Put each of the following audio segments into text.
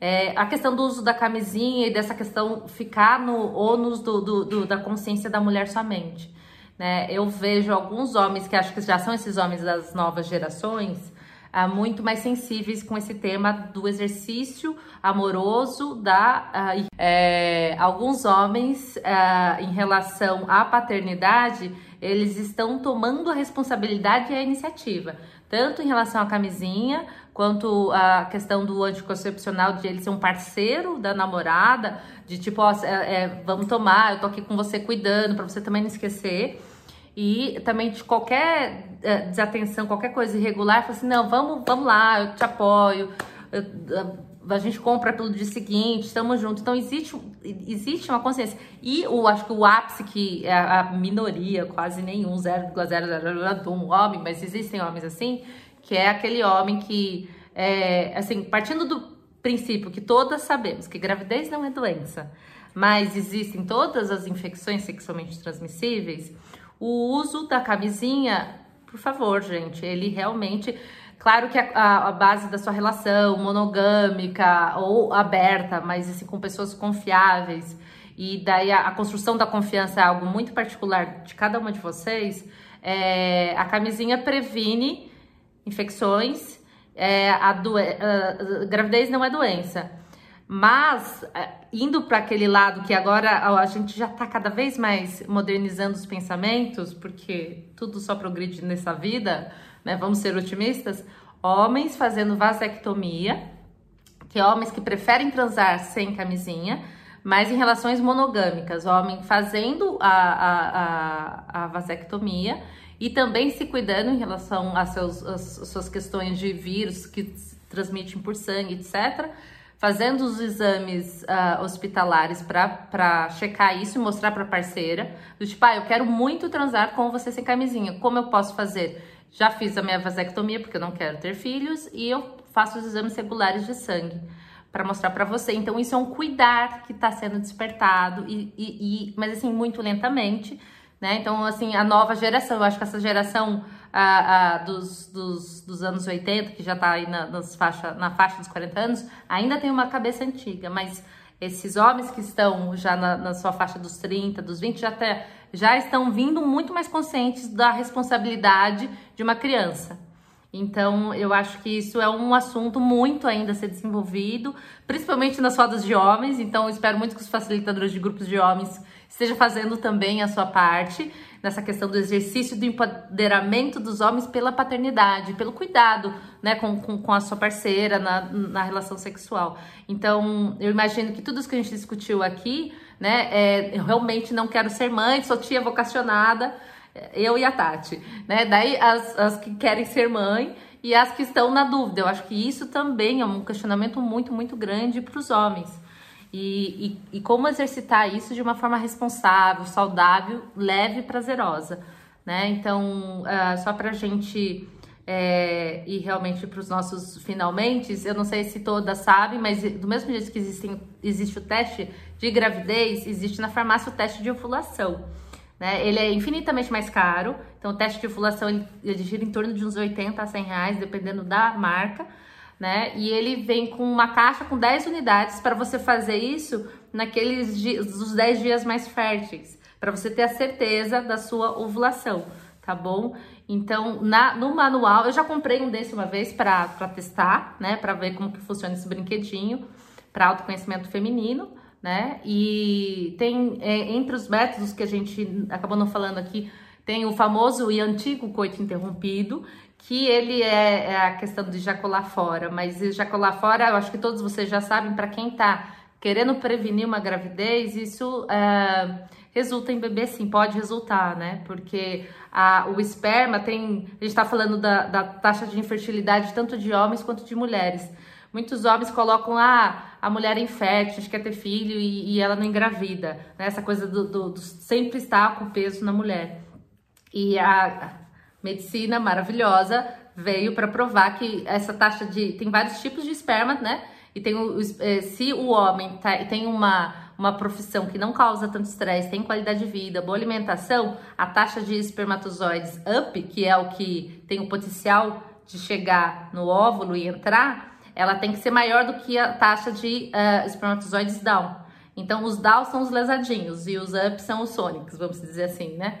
É, a questão do uso da camisinha e dessa questão ficar no ônus do, do, do, da consciência da mulher somente. Né? Eu vejo alguns homens que acho que já são esses homens das novas gerações, ah, muito mais sensíveis com esse tema do exercício amoroso da ah, é, alguns homens ah, em relação à paternidade eles estão tomando a responsabilidade e a iniciativa tanto em relação à camisinha quanto a questão do anticoncepcional de ele ser um parceiro da namorada de tipo ó, é, é, vamos tomar eu tô aqui com você cuidando para você também não esquecer. E também de qualquer é, desatenção, qualquer coisa irregular, fala assim, não, vamos, vamos lá, eu te apoio, eu, a gente compra pelo dia seguinte, estamos juntos. Então existe, existe uma consciência. E o, acho que o ápice, que é a minoria, quase nenhum, 0,001 homem, mas existem homens assim, que é aquele homem que, é, assim, partindo do princípio que todas sabemos que gravidez não é doença, mas existem todas as infecções sexualmente transmissíveis, o uso da camisinha, por favor, gente, ele realmente. Claro que a, a, base da sua relação monogâmica ou aberta, mas assim, com pessoas confiáveis, e daí a, a construção da confiança é algo muito particular de cada uma de vocês, é, a camisinha previne infecções, é, a, a, a gravidez não é doença. Mas, é, indo para aquele lado que agora a gente já está cada vez mais modernizando os pensamentos, porque tudo só progride nessa vida, né? Vamos ser otimistas. Homens fazendo vasectomia, que é homens que preferem transar sem camisinha, mas em relações monogâmicas, homem fazendo a, a, a, a vasectomia e também se cuidando em relação às, às suas questões de vírus que transmitem por sangue, etc fazendo os exames uh, hospitalares para checar isso e mostrar para parceira, do tipo, ah, eu quero muito transar com você sem camisinha, como eu posso fazer? Já fiz a minha vasectomia porque eu não quero ter filhos e eu faço os exames regulares de sangue para mostrar para você. Então isso é um cuidar que está sendo despertado e, e, e, mas assim muito lentamente, né? Então assim a nova geração, eu acho que essa geração a, a, dos, dos, dos, anos 80, que já está aí na, nas faixa, na faixa dos 40 anos, ainda tem uma cabeça antiga, mas esses homens que estão já na, na sua faixa dos 30, dos 20, já, até, já estão vindo muito mais conscientes da responsabilidade de uma criança. Então, eu acho que isso é um assunto muito ainda a ser desenvolvido, principalmente nas rodas de homens. Então, espero muito que os facilitadores de grupos de homens estejam fazendo também a sua parte nessa questão do exercício do empoderamento dos homens pela paternidade, pelo cuidado né, com, com, com a sua parceira na, na relação sexual. Então, eu imagino que tudo isso que a gente discutiu aqui, né, é, eu realmente não quero ser mãe, sou tia vocacionada, eu e a Tati, né? Daí as, as que querem ser mãe e as que estão na dúvida. Eu acho que isso também é um questionamento muito, muito grande para os homens. E, e, e, como exercitar isso de uma forma responsável, saudável, leve e prazerosa, né? Então, uh, só para a gente é, ir realmente para os nossos finalmente, eu não sei se todas sabem, mas do mesmo jeito que existem, existe o teste de gravidez, existe na farmácia o teste de ovulação. Né? Ele é infinitamente mais caro, então o teste de ovulação ele, ele gira em torno de uns 80 a 100 reais, dependendo da marca né? E ele vem com uma caixa com 10 unidades para você fazer isso naqueles dias, os 10 dias mais férteis, para você ter a certeza da sua ovulação, tá bom? Então, na, no manual, eu já comprei um desse uma vez para testar, né? Para ver como que funciona esse brinquedinho para autoconhecimento feminino, né? E tem é, entre os métodos que a gente acabou não falando aqui, tem o famoso e antigo coito interrompido, que ele é, é, a questão de ejacular fora, mas ejacular fora, eu acho que todos vocês já sabem, para quem tá querendo prevenir uma gravidez, isso é, resulta em bebê sim, pode resultar, né? Porque a, o esperma tem. A gente tá falando da, da taxa de infertilidade tanto de homens quanto de mulheres. Muitos homens colocam ah, a mulher é infértil, a gente quer ter filho e, e ela não engravida. Né? Essa coisa do, do, do sempre estar com peso na mulher. E a, medicina maravilhosa veio para provar que essa taxa de tem vários tipos de esperma, né? E tem o, eh, se o homem tá, tem uma uma profissão que não causa tanto estresse, tem qualidade de vida, boa alimentação, a taxa de espermatozoides up, que é o que tem o potencial de chegar no óvulo e entrar, ela tem que ser maior do que a taxa de uh, espermatozoides down. Então, os down são os lesadinhos e os up são os sônicos, vamos dizer assim, né?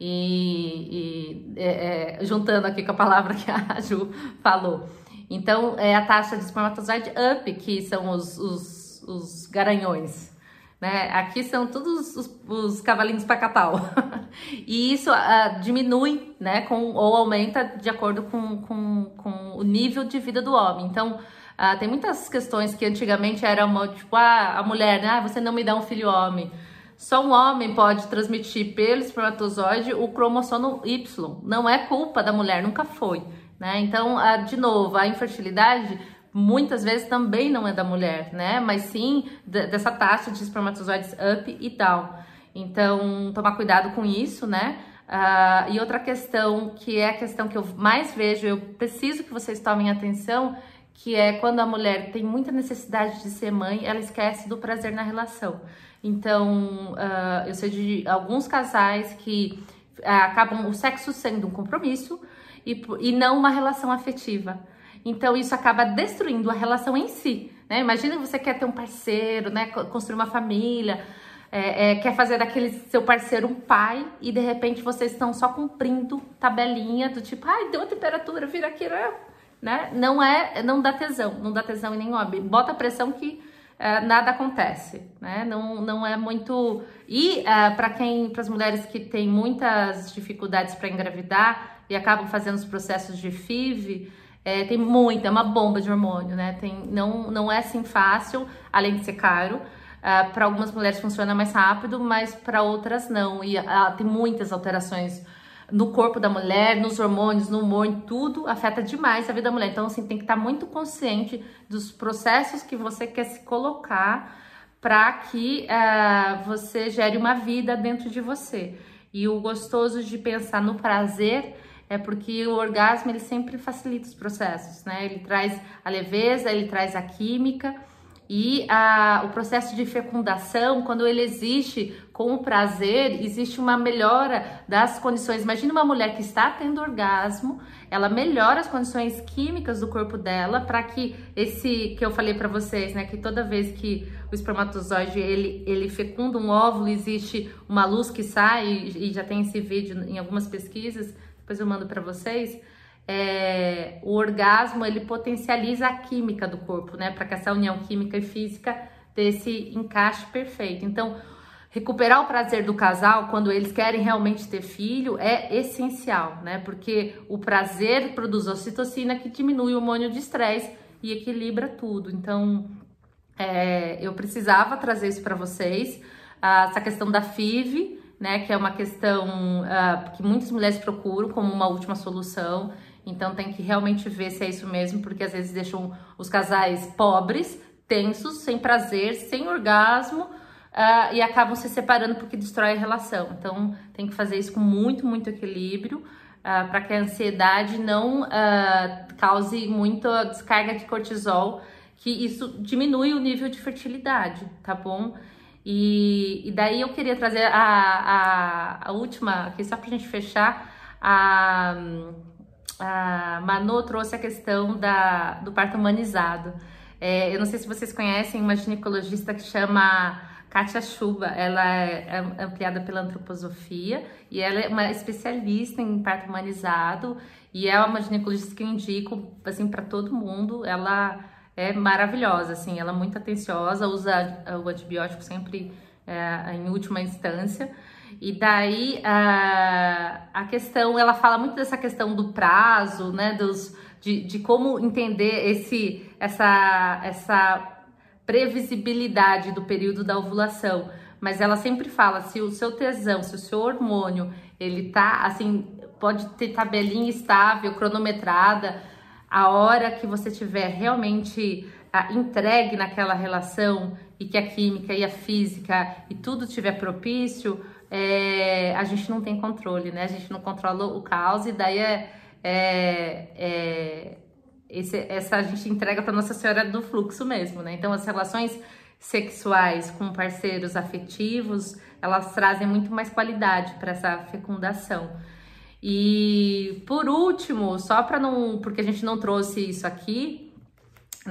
E, e é, é, juntando aqui com a palavra que a Ju falou. Então, é a taxa de espermatozoide up, que são os, os, os garanhões. Né? Aqui são todos os, os cavalinhos para catal. e isso uh, diminui, né? Com, ou aumenta de acordo com, com, com o nível de vida do homem. Então, uh, tem muitas questões que antigamente eram tipo, ah, a mulher, né? Ah, você não me dá um filho homem. Só um homem pode transmitir pelo espermatozoide o cromossomo Y. Não é culpa da mulher, nunca foi. Né? Então, uh, de novo, a infertilidade muitas vezes também não é da mulher, né? Mas sim dessa taxa de espermatozoides up e down. Então, tomar cuidado com isso, né? Uh, e outra questão, que é a questão que eu mais vejo, eu preciso que vocês tomem atenção, que é quando a mulher tem muita necessidade de ser mãe, ela esquece do prazer na relação. Então, uh, eu sei de alguns casais que uh, acabam o sexo sendo um compromisso e, e não uma relação afetiva. Então isso acaba destruindo a relação em si. Né? Imagina que você quer ter um parceiro, né? construir uma família, é, é, quer fazer daquele seu parceiro um pai e de repente vocês estão só cumprindo tabelinha do tipo, ai, deu a temperatura, vira aqui, né? Né? Não é, não dá tesão, não dá tesão em nenhum homem. Bota pressão que é, nada acontece, né? Não, não é muito. E é, para quem, para as mulheres que têm muitas dificuldades para engravidar e acabam fazendo os processos de FIV, é, tem muita, é uma bomba de hormônio, né? Tem, não, não é assim fácil, além de ser caro. Ah, para algumas mulheres funciona mais rápido, mas para outras não. E uh, tem muitas alterações no corpo da mulher, nos hormônios, no humor, em tudo afeta demais a vida da mulher. Então, assim, tem que estar tá muito consciente dos processos que você quer se colocar para que uh, você gere uma vida dentro de você. E o gostoso de pensar no prazer é porque o orgasmo ele sempre facilita os processos, né? Ele traz a leveza, ele traz a química e a, o processo de fecundação, quando ele existe com o prazer, existe uma melhora das condições. Imagina uma mulher que está tendo orgasmo, ela melhora as condições químicas do corpo dela para que esse que eu falei para vocês, né, que toda vez que o espermatozoide ele, ele fecunda um óvulo, existe uma luz que sai e, e já tem esse vídeo em algumas pesquisas depois eu mando para vocês, é, o orgasmo ele potencializa a química do corpo, né? Para que essa união química e física desse encaixe perfeito. Então, recuperar o prazer do casal quando eles querem realmente ter filho é essencial, né? Porque o prazer produz ocitocina que diminui o hormônio de estresse e equilibra tudo. Então, é, eu precisava trazer isso para vocês, ah, essa questão da FIV, né? Que é uma questão uh, que muitas mulheres procuram como uma última solução. Então tem que realmente ver se é isso mesmo, porque às vezes deixam os casais pobres, tensos, sem prazer, sem orgasmo. Uh, e acabam se separando porque destrói a relação. Então, tem que fazer isso com muito, muito equilíbrio uh, para que a ansiedade não uh, cause muita descarga de cortisol, que isso diminui o nível de fertilidade, tá bom? E, e daí eu queria trazer a, a, a última, aqui só para a gente fechar, a, a Manu trouxe a questão da, do parto humanizado. É, eu não sei se vocês conhecem uma ginecologista que chama Katia Chuba, ela é ampliada pela antroposofia e ela é uma especialista em parto humanizado e é uma ginecologista que eu indico assim para todo mundo. Ela é maravilhosa, assim, ela é muito atenciosa, usa o antibiótico sempre é, em última instância. E daí a, a questão, ela fala muito dessa questão do prazo, né, dos, de, de como entender esse, essa, essa previsibilidade do período da ovulação. Mas ela sempre fala, se o seu tesão, se o seu hormônio, ele tá, assim, pode ter tabelinha estável, cronometrada, a hora que você tiver realmente ah, entregue naquela relação e que a química e a física e tudo tiver propício, é, a gente não tem controle, né? A gente não controla o caos e daí é, é, é esse, essa a gente entrega para Nossa Senhora do fluxo mesmo, né? Então as relações sexuais com parceiros afetivos, elas trazem muito mais qualidade para essa fecundação. E por último, só para não, porque a gente não trouxe isso aqui,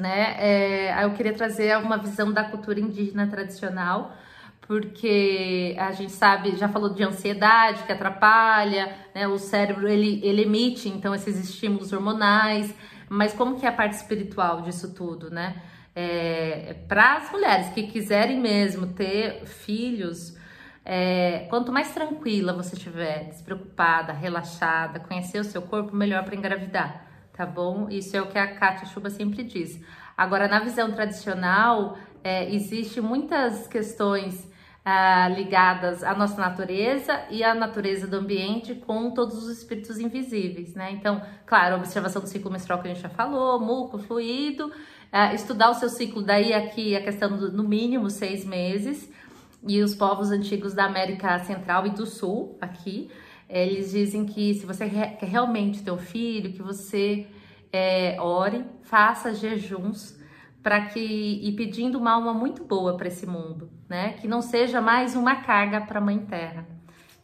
né? É, eu queria trazer uma visão da cultura indígena tradicional, porque a gente sabe, já falou de ansiedade que atrapalha, né? O cérebro ele, ele emite então esses estímulos hormonais, mas como que é a parte espiritual disso tudo, né? É, Para as mulheres que quiserem mesmo ter filhos, é, quanto mais tranquila você estiver, despreocupada, relaxada, conhecer o seu corpo, melhor para engravidar tá bom? Isso é o que a Kátia Chuba sempre diz. Agora, na visão tradicional, é, existe muitas questões ah, ligadas à nossa natureza e à natureza do ambiente com todos os espíritos invisíveis, né? Então, claro, observação do ciclo menstrual que a gente já falou, muco, fluido, ah, estudar o seu ciclo, daí aqui a questão do, no mínimo seis meses, e os povos antigos da América Central e do Sul, aqui, eles dizem que se você quer realmente ter um filho, que você é, ore, faça jejuns para que e pedindo uma alma muito boa para esse mundo, né? Que não seja mais uma carga para a Mãe Terra.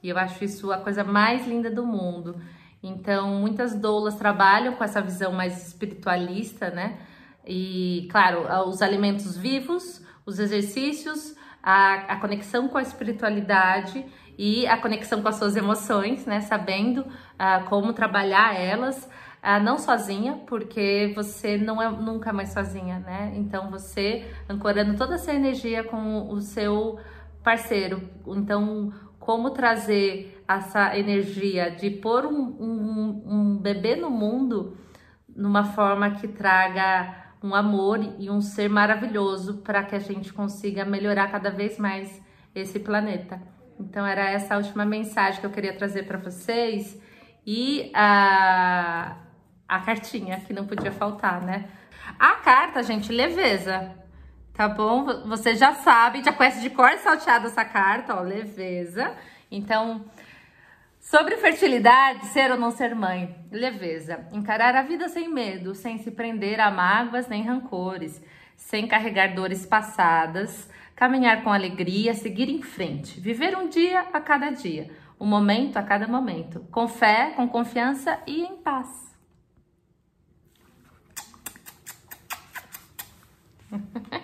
E eu acho isso a coisa mais linda do mundo. Então, muitas doulas trabalham com essa visão mais espiritualista, né? E, claro, os alimentos vivos, os exercícios, a, a conexão com a espiritualidade e a conexão com as suas emoções, né? Sabendo uh, como trabalhar elas, uh, não sozinha, porque você não é nunca mais sozinha, né? Então você ancorando toda essa energia com o seu parceiro. Então, como trazer essa energia de pôr um, um, um bebê no mundo numa forma que traga um amor e um ser maravilhoso para que a gente consiga melhorar cada vez mais esse planeta. Então era essa a última mensagem que eu queria trazer para vocês e a, a cartinha que não podia faltar, né? A carta, gente, leveza, tá bom? Você já sabe, já conhece de cor salteado essa carta, ó, leveza. Então, sobre fertilidade, ser ou não ser mãe, leveza. Encarar a vida sem medo, sem se prender a mágoas nem rancores, sem carregar dores passadas, caminhar com alegria, seguir em frente, viver um dia a cada dia, um momento a cada momento, com fé, com confiança e em paz.